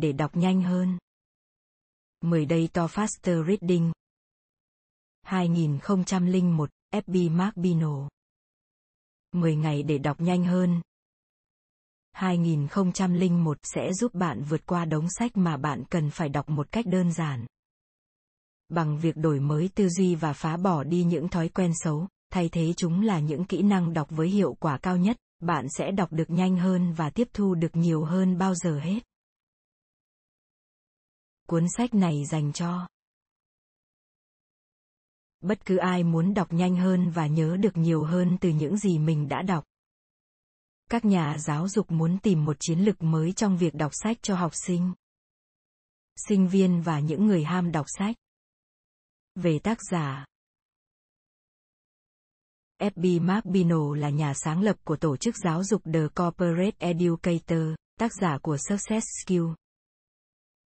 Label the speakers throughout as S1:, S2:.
S1: để đọc nhanh hơn. 10 Day to Faster Reading 2001, FB Mark Bino 10 ngày để đọc nhanh hơn 2001 sẽ giúp bạn vượt qua đống sách mà bạn cần phải đọc một cách đơn giản. Bằng việc đổi mới tư duy và phá bỏ đi những thói quen xấu, thay thế chúng là những kỹ năng đọc với hiệu quả cao nhất, bạn sẽ đọc được nhanh hơn và tiếp thu được nhiều hơn bao giờ hết. Cuốn sách này dành cho. Bất cứ ai muốn đọc nhanh hơn và nhớ được nhiều hơn từ những gì mình đã đọc. Các nhà giáo dục muốn tìm một chiến lược mới trong việc đọc sách cho học sinh sinh viên và những người ham đọc sách. Về tác giả FB Mark là nhà sáng lập của tổ chức giáo dục The Corporate Educator, tác giả của Success Skill.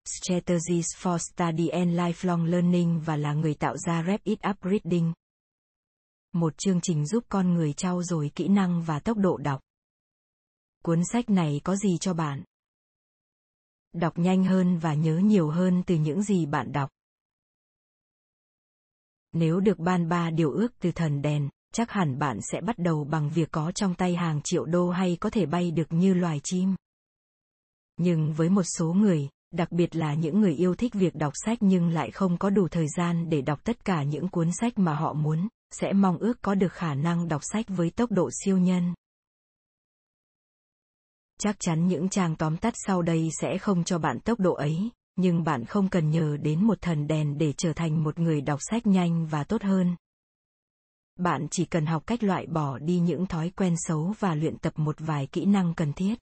S1: Strategies for Study and Lifelong Learning và là người tạo ra Wrap It Up Reading. Một chương trình giúp con người trau dồi kỹ năng và tốc độ đọc. Cuốn sách này có gì cho bạn? Đọc nhanh hơn và nhớ nhiều hơn từ những gì bạn đọc. Nếu được ban ba điều ước từ thần đèn, chắc hẳn bạn sẽ bắt đầu bằng việc có trong tay hàng triệu đô hay có thể bay được như loài chim. Nhưng với một số người, đặc biệt là những người yêu thích việc đọc sách nhưng lại không có đủ thời gian để đọc tất cả những cuốn sách mà họ muốn, sẽ mong ước có được khả năng đọc sách với tốc độ siêu nhân. Chắc chắn những trang tóm tắt sau đây sẽ không cho bạn tốc độ ấy, nhưng bạn không cần nhờ đến một thần đèn để trở thành một người đọc sách nhanh và tốt hơn. Bạn chỉ cần học cách loại bỏ đi những thói quen xấu và luyện tập một vài kỹ năng cần thiết.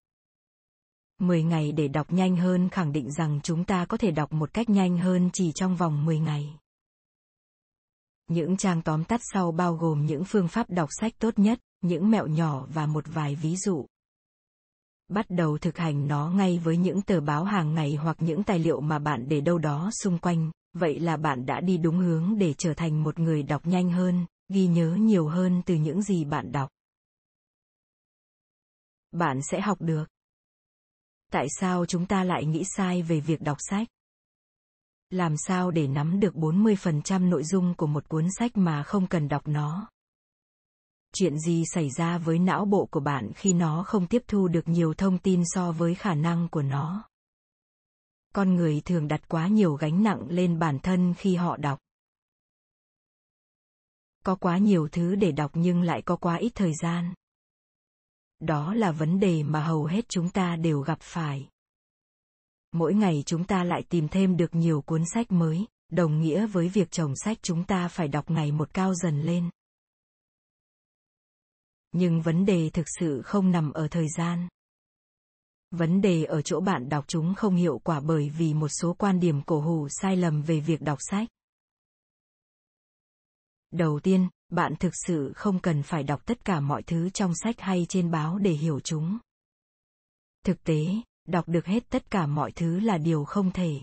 S1: 10 ngày để đọc nhanh hơn khẳng định rằng chúng ta có thể đọc một cách nhanh hơn chỉ trong vòng 10 ngày. Những trang tóm tắt sau bao gồm những phương pháp đọc sách tốt nhất, những mẹo nhỏ và một vài ví dụ. Bắt đầu thực hành nó ngay với những tờ báo hàng ngày hoặc những tài liệu mà bạn để đâu đó xung quanh, vậy là bạn đã đi đúng hướng để trở thành một người đọc nhanh hơn, ghi nhớ nhiều hơn từ những gì bạn đọc. Bạn sẽ học được tại sao chúng ta lại nghĩ sai về việc đọc sách? Làm sao để nắm được 40% nội dung của một cuốn sách mà không cần đọc nó? Chuyện gì xảy ra với não bộ của bạn khi nó không tiếp thu được nhiều thông tin so với khả năng của nó? Con người thường đặt quá nhiều gánh nặng lên bản thân khi họ đọc. Có quá nhiều thứ để đọc nhưng lại có quá ít thời gian đó là vấn đề mà hầu hết chúng ta đều gặp phải. Mỗi ngày chúng ta lại tìm thêm được nhiều cuốn sách mới, đồng nghĩa với việc chồng sách chúng ta phải đọc ngày một cao dần lên. Nhưng vấn đề thực sự không nằm ở thời gian. Vấn đề ở chỗ bạn đọc chúng không hiệu quả bởi vì một số quan điểm cổ hủ sai lầm về việc đọc sách. Đầu tiên bạn thực sự không cần phải đọc tất cả mọi thứ trong sách hay trên báo để hiểu chúng. Thực tế, đọc được hết tất cả mọi thứ là điều không thể.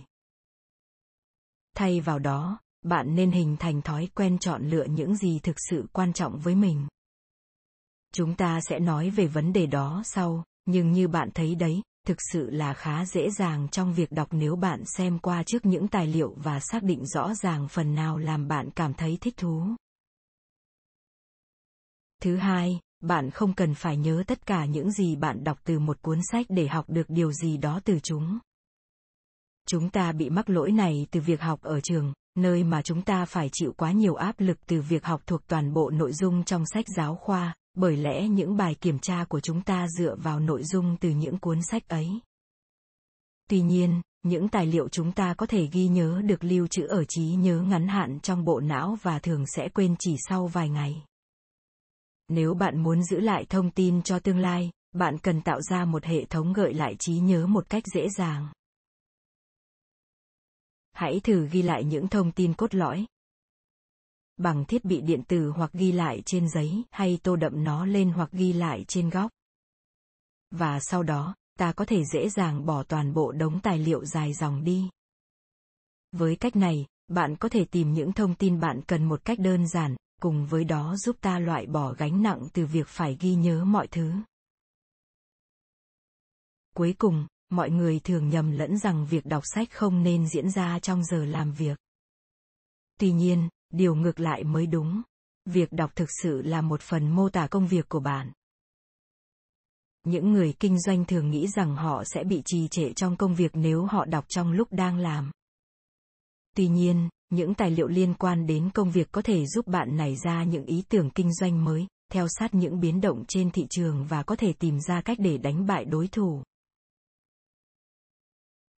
S1: Thay vào đó, bạn nên hình thành thói quen chọn lựa những gì thực sự quan trọng với mình. Chúng ta sẽ nói về vấn đề đó sau, nhưng như bạn thấy đấy, thực sự là khá dễ dàng trong việc đọc nếu bạn xem qua trước những tài liệu và xác định rõ ràng phần nào làm bạn cảm thấy thích thú. Thứ hai, bạn không cần phải nhớ tất cả những gì bạn đọc từ một cuốn sách để học được điều gì đó từ chúng. Chúng ta bị mắc lỗi này từ việc học ở trường, nơi mà chúng ta phải chịu quá nhiều áp lực từ việc học thuộc toàn bộ nội dung trong sách giáo khoa, bởi lẽ những bài kiểm tra của chúng ta dựa vào nội dung từ những cuốn sách ấy. Tuy nhiên, những tài liệu chúng ta có thể ghi nhớ được lưu trữ ở trí nhớ ngắn hạn trong bộ não và thường sẽ quên chỉ sau vài ngày nếu bạn muốn giữ lại thông tin cho tương lai, bạn cần tạo ra một hệ thống gợi lại trí nhớ một cách dễ dàng. Hãy thử ghi lại những thông tin cốt lõi. Bằng thiết bị điện tử hoặc ghi lại trên giấy, hay tô đậm nó lên hoặc ghi lại trên góc. Và sau đó, ta có thể dễ dàng bỏ toàn bộ đống tài liệu dài dòng đi. Với cách này, bạn có thể tìm những thông tin bạn cần một cách đơn giản cùng với đó giúp ta loại bỏ gánh nặng từ việc phải ghi nhớ mọi thứ cuối cùng mọi người thường nhầm lẫn rằng việc đọc sách không nên diễn ra trong giờ làm việc. Tuy nhiên, điều ngược lại mới đúng. Việc đọc thực sự là một phần mô tả công việc của bạn. Những người kinh doanh thường nghĩ rằng họ sẽ bị trì trệ trong công việc nếu họ đọc trong lúc đang làm. Tuy nhiên, những tài liệu liên quan đến công việc có thể giúp bạn nảy ra những ý tưởng kinh doanh mới, theo sát những biến động trên thị trường và có thể tìm ra cách để đánh bại đối thủ.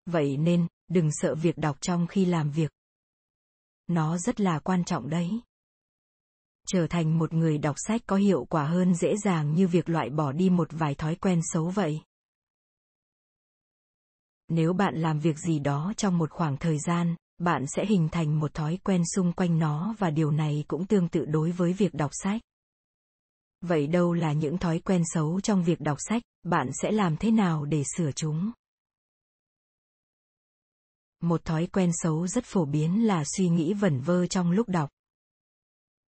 S1: Vậy nên, đừng sợ việc đọc trong khi làm việc. Nó rất là quan trọng đấy. Trở thành một người đọc sách có hiệu quả hơn dễ dàng như việc loại bỏ đi một vài thói quen xấu vậy. Nếu bạn làm việc gì đó trong một khoảng thời gian, bạn sẽ hình thành một thói quen xung quanh nó và điều này cũng tương tự đối với việc đọc sách. Vậy đâu là những thói quen xấu trong việc đọc sách? Bạn sẽ làm thế nào để sửa chúng? Một thói quen xấu rất phổ biến là suy nghĩ vẩn vơ trong lúc đọc.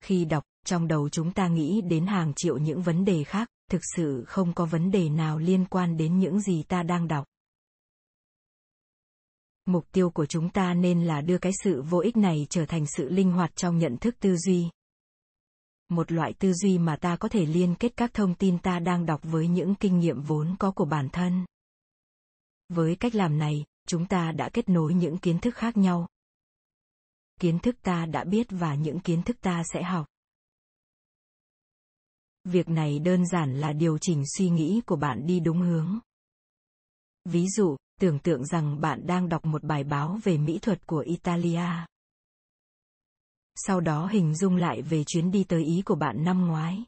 S1: Khi đọc, trong đầu chúng ta nghĩ đến hàng triệu những vấn đề khác, thực sự không có vấn đề nào liên quan đến những gì ta đang đọc mục tiêu của chúng ta nên là đưa cái sự vô ích này trở thành sự linh hoạt trong nhận thức tư duy. Một loại tư duy mà ta có thể liên kết các thông tin ta đang đọc với những kinh nghiệm vốn có của bản thân. Với cách làm này, chúng ta đã kết nối những kiến thức khác nhau. Kiến thức ta đã biết và những kiến thức ta sẽ học. Việc này đơn giản là điều chỉnh suy nghĩ của bạn đi đúng hướng. Ví dụ tưởng tượng rằng bạn đang đọc một bài báo về mỹ thuật của italia. Sau đó hình dung lại về chuyến đi tới ý của bạn năm ngoái.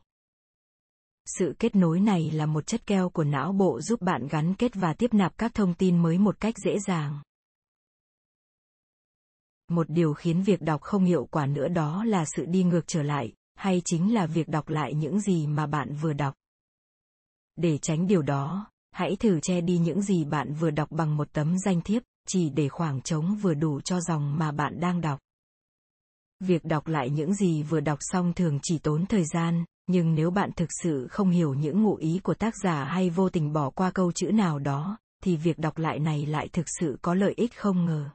S1: Sự kết nối này là một chất keo của não bộ giúp bạn gắn kết và tiếp nạp các thông tin mới một cách dễ dàng. Một điều khiến việc đọc không hiệu quả nữa đó là sự đi ngược trở lại, hay chính là việc đọc lại những gì mà bạn vừa đọc. Để tránh điều đó hãy thử che đi những gì bạn vừa đọc bằng một tấm danh thiếp chỉ để khoảng trống vừa đủ cho dòng mà bạn đang đọc. Việc đọc lại những gì vừa đọc xong thường chỉ tốn thời gian nhưng nếu bạn thực sự không hiểu những ngụ ý của tác giả hay vô tình bỏ qua câu chữ nào đó thì việc đọc lại này lại thực sự có lợi ích không ngờ.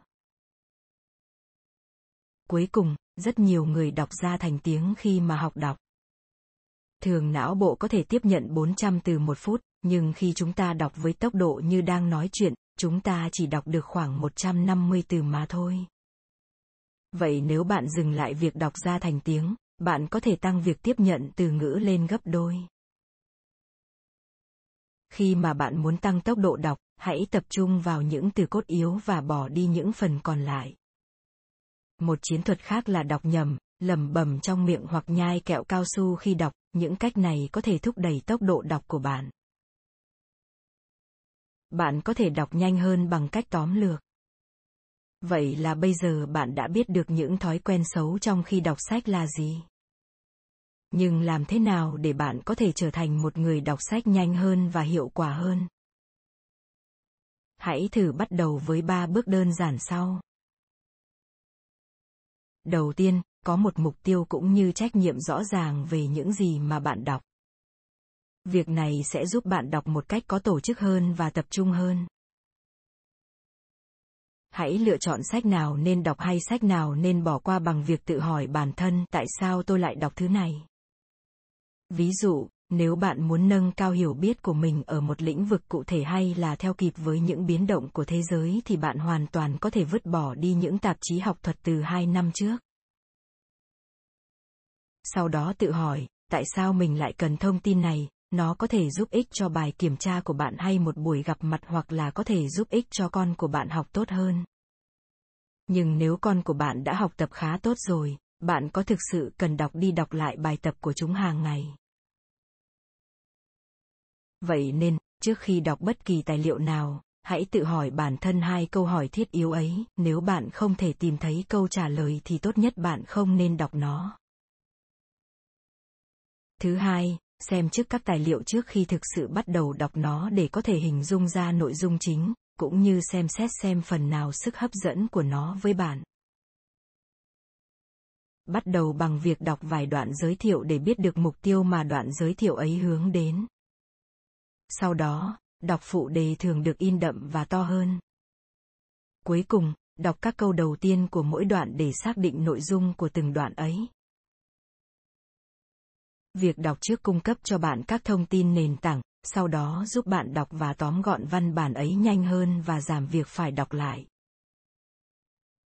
S1: Cuối cùng rất nhiều người đọc ra thành tiếng khi mà học đọc. Thường não bộ có thể tiếp nhận 400 từ một phút, nhưng khi chúng ta đọc với tốc độ như đang nói chuyện, chúng ta chỉ đọc được khoảng 150 từ mà thôi. Vậy nếu bạn dừng lại việc đọc ra thành tiếng, bạn có thể tăng việc tiếp nhận từ ngữ lên gấp đôi. Khi mà bạn muốn tăng tốc độ đọc, hãy tập trung vào những từ cốt yếu và bỏ đi những phần còn lại. Một chiến thuật khác là đọc nhầm, lẩm bẩm trong miệng hoặc nhai kẹo cao su khi đọc, những cách này có thể thúc đẩy tốc độ đọc của bạn. Bạn có thể đọc nhanh hơn bằng cách tóm lược. Vậy là bây giờ bạn đã biết được những thói quen xấu trong khi đọc sách là gì. Nhưng làm thế nào để bạn có thể trở thành một người đọc sách nhanh hơn và hiệu quả hơn? Hãy thử bắt đầu với ba bước đơn giản sau. Đầu tiên, có một mục tiêu cũng như trách nhiệm rõ ràng về những gì mà bạn đọc. Việc này sẽ giúp bạn đọc một cách có tổ chức hơn và tập trung hơn. Hãy lựa chọn sách nào nên đọc hay sách nào nên bỏ qua bằng việc tự hỏi bản thân tại sao tôi lại đọc thứ này. Ví dụ nếu bạn muốn nâng cao hiểu biết của mình ở một lĩnh vực cụ thể hay là theo kịp với những biến động của thế giới thì bạn hoàn toàn có thể vứt bỏ đi những tạp chí học thuật từ hai năm trước. Sau đó tự hỏi, tại sao mình lại cần thông tin này, nó có thể giúp ích cho bài kiểm tra của bạn hay một buổi gặp mặt hoặc là có thể giúp ích cho con của bạn học tốt hơn. Nhưng nếu con của bạn đã học tập khá tốt rồi, bạn có thực sự cần đọc đi đọc lại bài tập của chúng hàng ngày? Vậy nên, trước khi đọc bất kỳ tài liệu nào, hãy tự hỏi bản thân hai câu hỏi thiết yếu ấy. Nếu bạn không thể tìm thấy câu trả lời thì tốt nhất bạn không nên đọc nó. Thứ hai xem trước các tài liệu trước khi thực sự bắt đầu đọc nó để có thể hình dung ra nội dung chính, cũng như xem xét xem phần nào sức hấp dẫn của nó với bạn. Bắt đầu bằng việc đọc vài đoạn giới thiệu để biết được mục tiêu mà đoạn giới thiệu ấy hướng đến. Sau đó, đọc phụ đề thường được in đậm và to hơn. Cuối cùng, đọc các câu đầu tiên của mỗi đoạn để xác định nội dung của từng đoạn ấy. Việc đọc trước cung cấp cho bạn các thông tin nền tảng, sau đó giúp bạn đọc và tóm gọn văn bản ấy nhanh hơn và giảm việc phải đọc lại.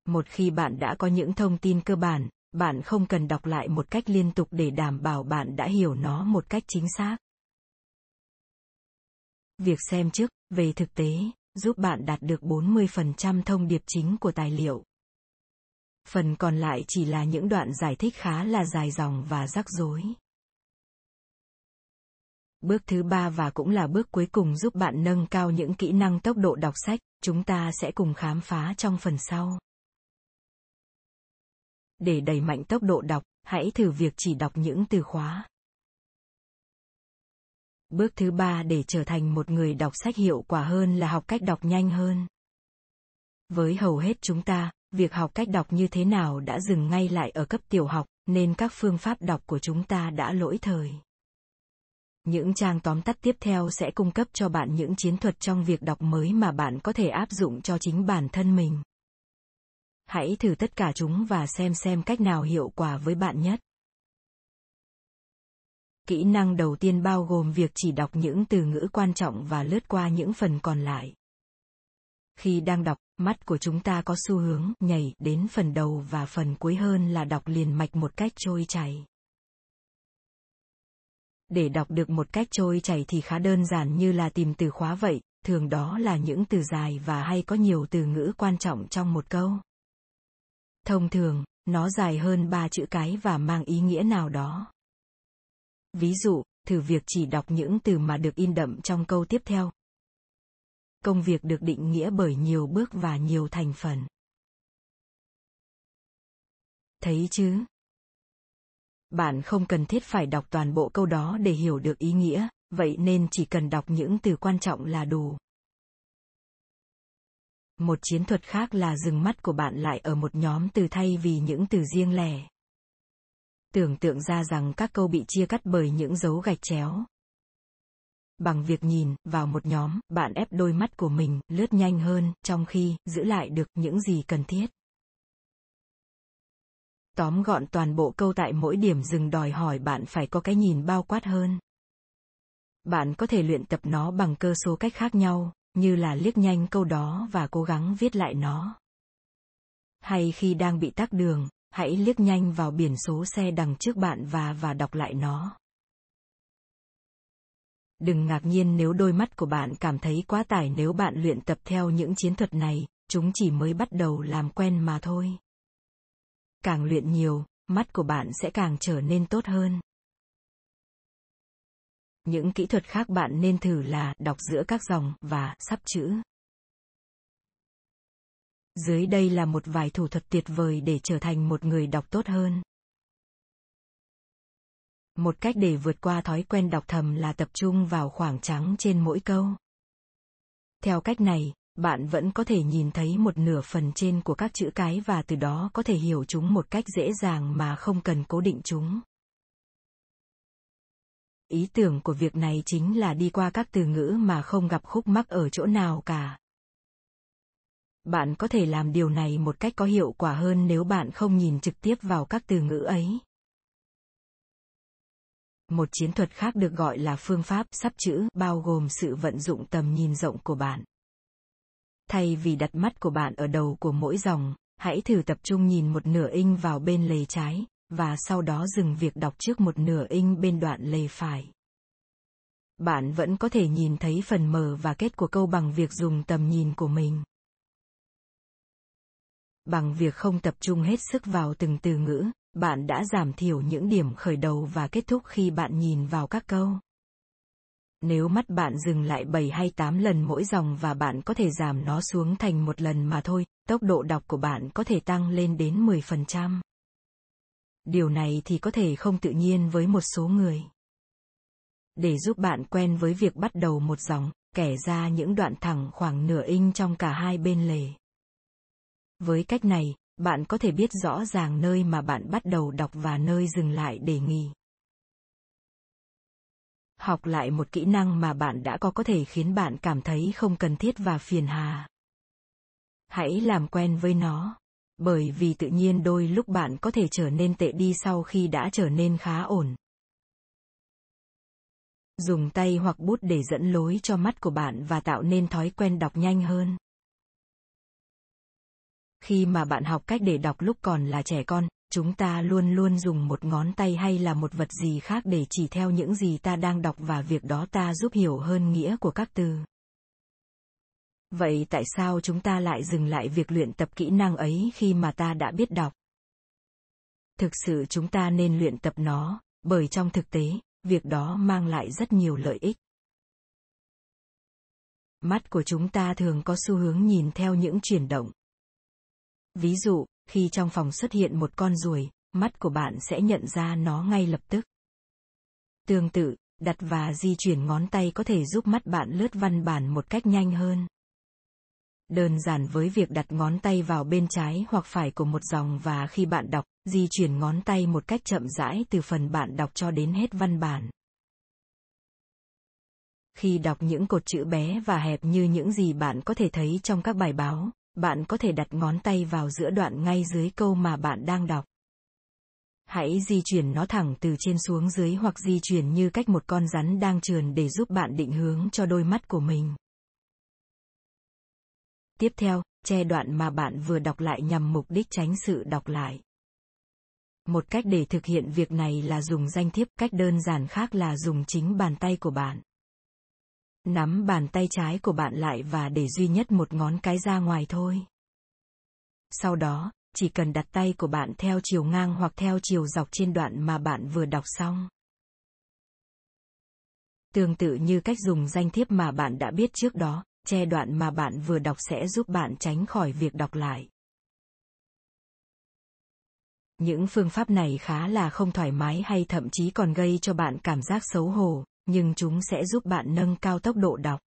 S1: Một khi bạn đã có những thông tin cơ bản, bạn không cần đọc lại một cách liên tục để đảm bảo bạn đã hiểu nó một cách chính xác. Việc xem trước, về thực tế, giúp bạn đạt được 40% thông điệp chính của tài liệu. Phần còn lại chỉ là những đoạn giải thích khá là dài dòng và rắc rối. Bước thứ ba và cũng là bước cuối cùng giúp bạn nâng cao những kỹ năng tốc độ đọc sách, chúng ta sẽ cùng khám phá trong phần sau. Để đẩy mạnh tốc độ đọc, hãy thử việc chỉ đọc những từ khóa. Bước thứ ba để trở thành một người đọc sách hiệu quả hơn là học cách đọc nhanh hơn. Với hầu hết chúng ta, việc học cách đọc như thế nào đã dừng ngay lại ở cấp tiểu học, nên các phương pháp đọc của chúng ta đã lỗi thời. Những trang tóm tắt tiếp theo sẽ cung cấp cho bạn những chiến thuật trong việc đọc mới mà bạn có thể áp dụng cho chính bản thân mình. Hãy thử tất cả chúng và xem xem cách nào hiệu quả với bạn nhất. Kỹ năng đầu tiên bao gồm việc chỉ đọc những từ ngữ quan trọng và lướt qua những phần còn lại. Khi đang đọc, mắt của chúng ta có xu hướng nhảy đến phần đầu và phần cuối hơn là đọc liền mạch một cách trôi chảy. Để đọc được một cách trôi chảy thì khá đơn giản như là tìm từ khóa vậy, thường đó là những từ dài và hay có nhiều từ ngữ quan trọng trong một câu. Thông thường, nó dài hơn ba chữ cái và mang ý nghĩa nào đó. Ví dụ, thử việc chỉ đọc những từ mà được in đậm trong câu tiếp theo. Công việc được định nghĩa bởi nhiều bước và nhiều thành phần. Thấy chứ? Bạn không cần thiết phải đọc toàn bộ câu đó để hiểu được ý nghĩa, vậy nên chỉ cần đọc những từ quan trọng là đủ. Một chiến thuật khác là dừng mắt của bạn lại ở một nhóm từ thay vì những từ riêng lẻ. Tưởng tượng ra rằng các câu bị chia cắt bởi những dấu gạch chéo. Bằng việc nhìn vào một nhóm, bạn ép đôi mắt của mình lướt nhanh hơn, trong khi giữ lại được những gì cần thiết. Tóm gọn toàn bộ câu tại mỗi điểm dừng đòi hỏi bạn phải có cái nhìn bao quát hơn. Bạn có thể luyện tập nó bằng cơ số cách khác nhau, như là liếc nhanh câu đó và cố gắng viết lại nó. Hay khi đang bị tắc đường, hãy liếc nhanh vào biển số xe đằng trước bạn và và đọc lại nó. Đừng ngạc nhiên nếu đôi mắt của bạn cảm thấy quá tải nếu bạn luyện tập theo những chiến thuật này, chúng chỉ mới bắt đầu làm quen mà thôi. Càng luyện nhiều, mắt của bạn sẽ càng trở nên tốt hơn. Những kỹ thuật khác bạn nên thử là đọc giữa các dòng và sắp chữ. Dưới đây là một vài thủ thuật tuyệt vời để trở thành một người đọc tốt hơn. Một cách để vượt qua thói quen đọc thầm là tập trung vào khoảng trắng trên mỗi câu. Theo cách này, bạn vẫn có thể nhìn thấy một nửa phần trên của các chữ cái và từ đó có thể hiểu chúng một cách dễ dàng mà không cần cố định chúng. Ý tưởng của việc này chính là đi qua các từ ngữ mà không gặp khúc mắc ở chỗ nào cả. Bạn có thể làm điều này một cách có hiệu quả hơn nếu bạn không nhìn trực tiếp vào các từ ngữ ấy. Một chiến thuật khác được gọi là phương pháp sắp chữ, bao gồm sự vận dụng tầm nhìn rộng của bạn thay vì đặt mắt của bạn ở đầu của mỗi dòng hãy thử tập trung nhìn một nửa inch vào bên lề trái và sau đó dừng việc đọc trước một nửa inch bên đoạn lề phải. Bạn vẫn có thể nhìn thấy phần mở và kết của câu bằng việc dùng tầm nhìn của mình. Bằng việc không tập trung hết sức vào từng từ ngữ, bạn đã giảm thiểu những điểm khởi đầu và kết thúc khi bạn nhìn vào các câu. Nếu mắt bạn dừng lại 7 hay 8 lần mỗi dòng và bạn có thể giảm nó xuống thành một lần mà thôi, tốc độ đọc của bạn có thể tăng lên đến 10% điều này thì có thể không tự nhiên với một số người. Để giúp bạn quen với việc bắt đầu một dòng kẻ ra những đoạn thẳng khoảng nửa inch trong cả hai bên lề. Với cách này bạn có thể biết rõ ràng nơi mà bạn bắt đầu đọc và nơi dừng lại để nghỉ. Học lại một kỹ năng mà bạn đã có có thể khiến bạn cảm thấy không cần thiết và phiền hà. Hãy làm quen với nó. Bởi vì tự nhiên đôi lúc bạn có thể trở nên tệ đi sau khi đã trở nên khá ổn. Dùng tay hoặc bút để dẫn lối cho mắt của bạn và tạo nên thói quen đọc nhanh hơn. Khi mà bạn học cách để đọc lúc còn là trẻ con, chúng ta luôn luôn dùng một ngón tay hay là một vật gì khác để chỉ theo những gì ta đang đọc và việc đó ta giúp hiểu hơn nghĩa của các từ. Vậy tại sao chúng ta lại dừng lại việc luyện tập kỹ năng ấy khi mà ta đã biết đọc? Thực sự chúng ta nên luyện tập nó, bởi trong thực tế, việc đó mang lại rất nhiều lợi ích. Mắt của chúng ta thường có xu hướng nhìn theo những chuyển động. Ví dụ khi trong phòng xuất hiện một con ruồi, mắt của bạn sẽ nhận ra nó ngay lập tức. Tương tự, đặt và di chuyển ngón tay có thể giúp mắt bạn lướt văn bản một cách nhanh hơn. Đơn giản với việc đặt ngón tay vào bên trái hoặc phải của một dòng và khi bạn đọc, di chuyển ngón tay một cách chậm rãi từ phần bạn đọc cho đến hết văn bản. Khi đọc những cột chữ bé và hẹp như những gì bạn có thể thấy trong các bài báo bạn có thể đặt ngón tay vào giữa đoạn ngay dưới câu mà bạn đang đọc. Hãy di chuyển nó thẳng từ trên xuống dưới hoặc di chuyển như cách một con rắn đang trườn để giúp bạn định hướng cho đôi mắt của mình. Tiếp theo, che đoạn mà bạn vừa đọc lại nhằm mục đích tránh sự đọc lại. Một cách để thực hiện việc này là dùng danh thiếp, cách đơn giản khác là dùng chính bàn tay của bạn nắm bàn tay trái của bạn lại và để duy nhất một ngón cái ra ngoài thôi. Sau đó, chỉ cần đặt tay của bạn theo chiều ngang hoặc theo chiều dọc trên đoạn mà bạn vừa đọc xong. Tương tự như cách dùng danh thiếp mà bạn đã biết trước đó, che đoạn mà bạn vừa đọc sẽ giúp bạn tránh khỏi việc đọc lại. Những phương pháp này khá là không thoải mái hay thậm chí còn gây cho bạn cảm giác xấu hổ nhưng chúng sẽ giúp bạn nâng cao tốc độ đọc.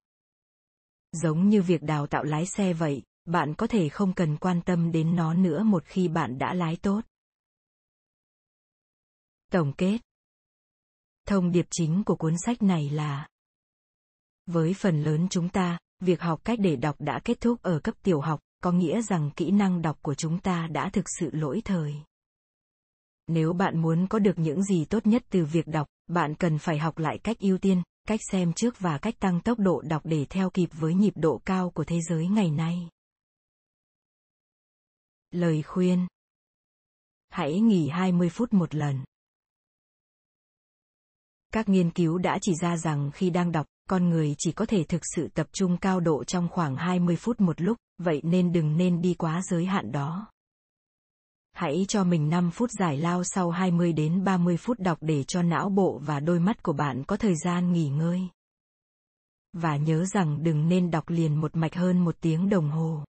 S1: Giống như việc đào tạo lái xe vậy, bạn có thể không cần quan tâm đến nó nữa một khi bạn đã lái tốt. Tổng kết. Thông điệp chính của cuốn sách này là, với phần lớn chúng ta, việc học cách để đọc đã kết thúc ở cấp tiểu học, có nghĩa rằng kỹ năng đọc của chúng ta đã thực sự lỗi thời. Nếu bạn muốn có được những gì tốt nhất từ việc đọc bạn cần phải học lại cách ưu tiên cách xem trước và cách tăng tốc độ đọc để theo kịp với nhịp độ cao của thế giới ngày nay. Lời khuyên. Hãy nghỉ 20 phút một lần. Các nghiên cứu đã chỉ ra rằng khi đang đọc con người chỉ có thể thực sự tập trung cao độ trong khoảng 20 phút một lúc, vậy nên đừng nên đi quá giới hạn đó. Hãy cho mình 5 phút giải lao sau 20 đến 30 phút đọc để cho não bộ và đôi mắt của bạn có thời gian nghỉ ngơi. Và nhớ rằng đừng nên đọc liền một mạch hơn một tiếng đồng hồ.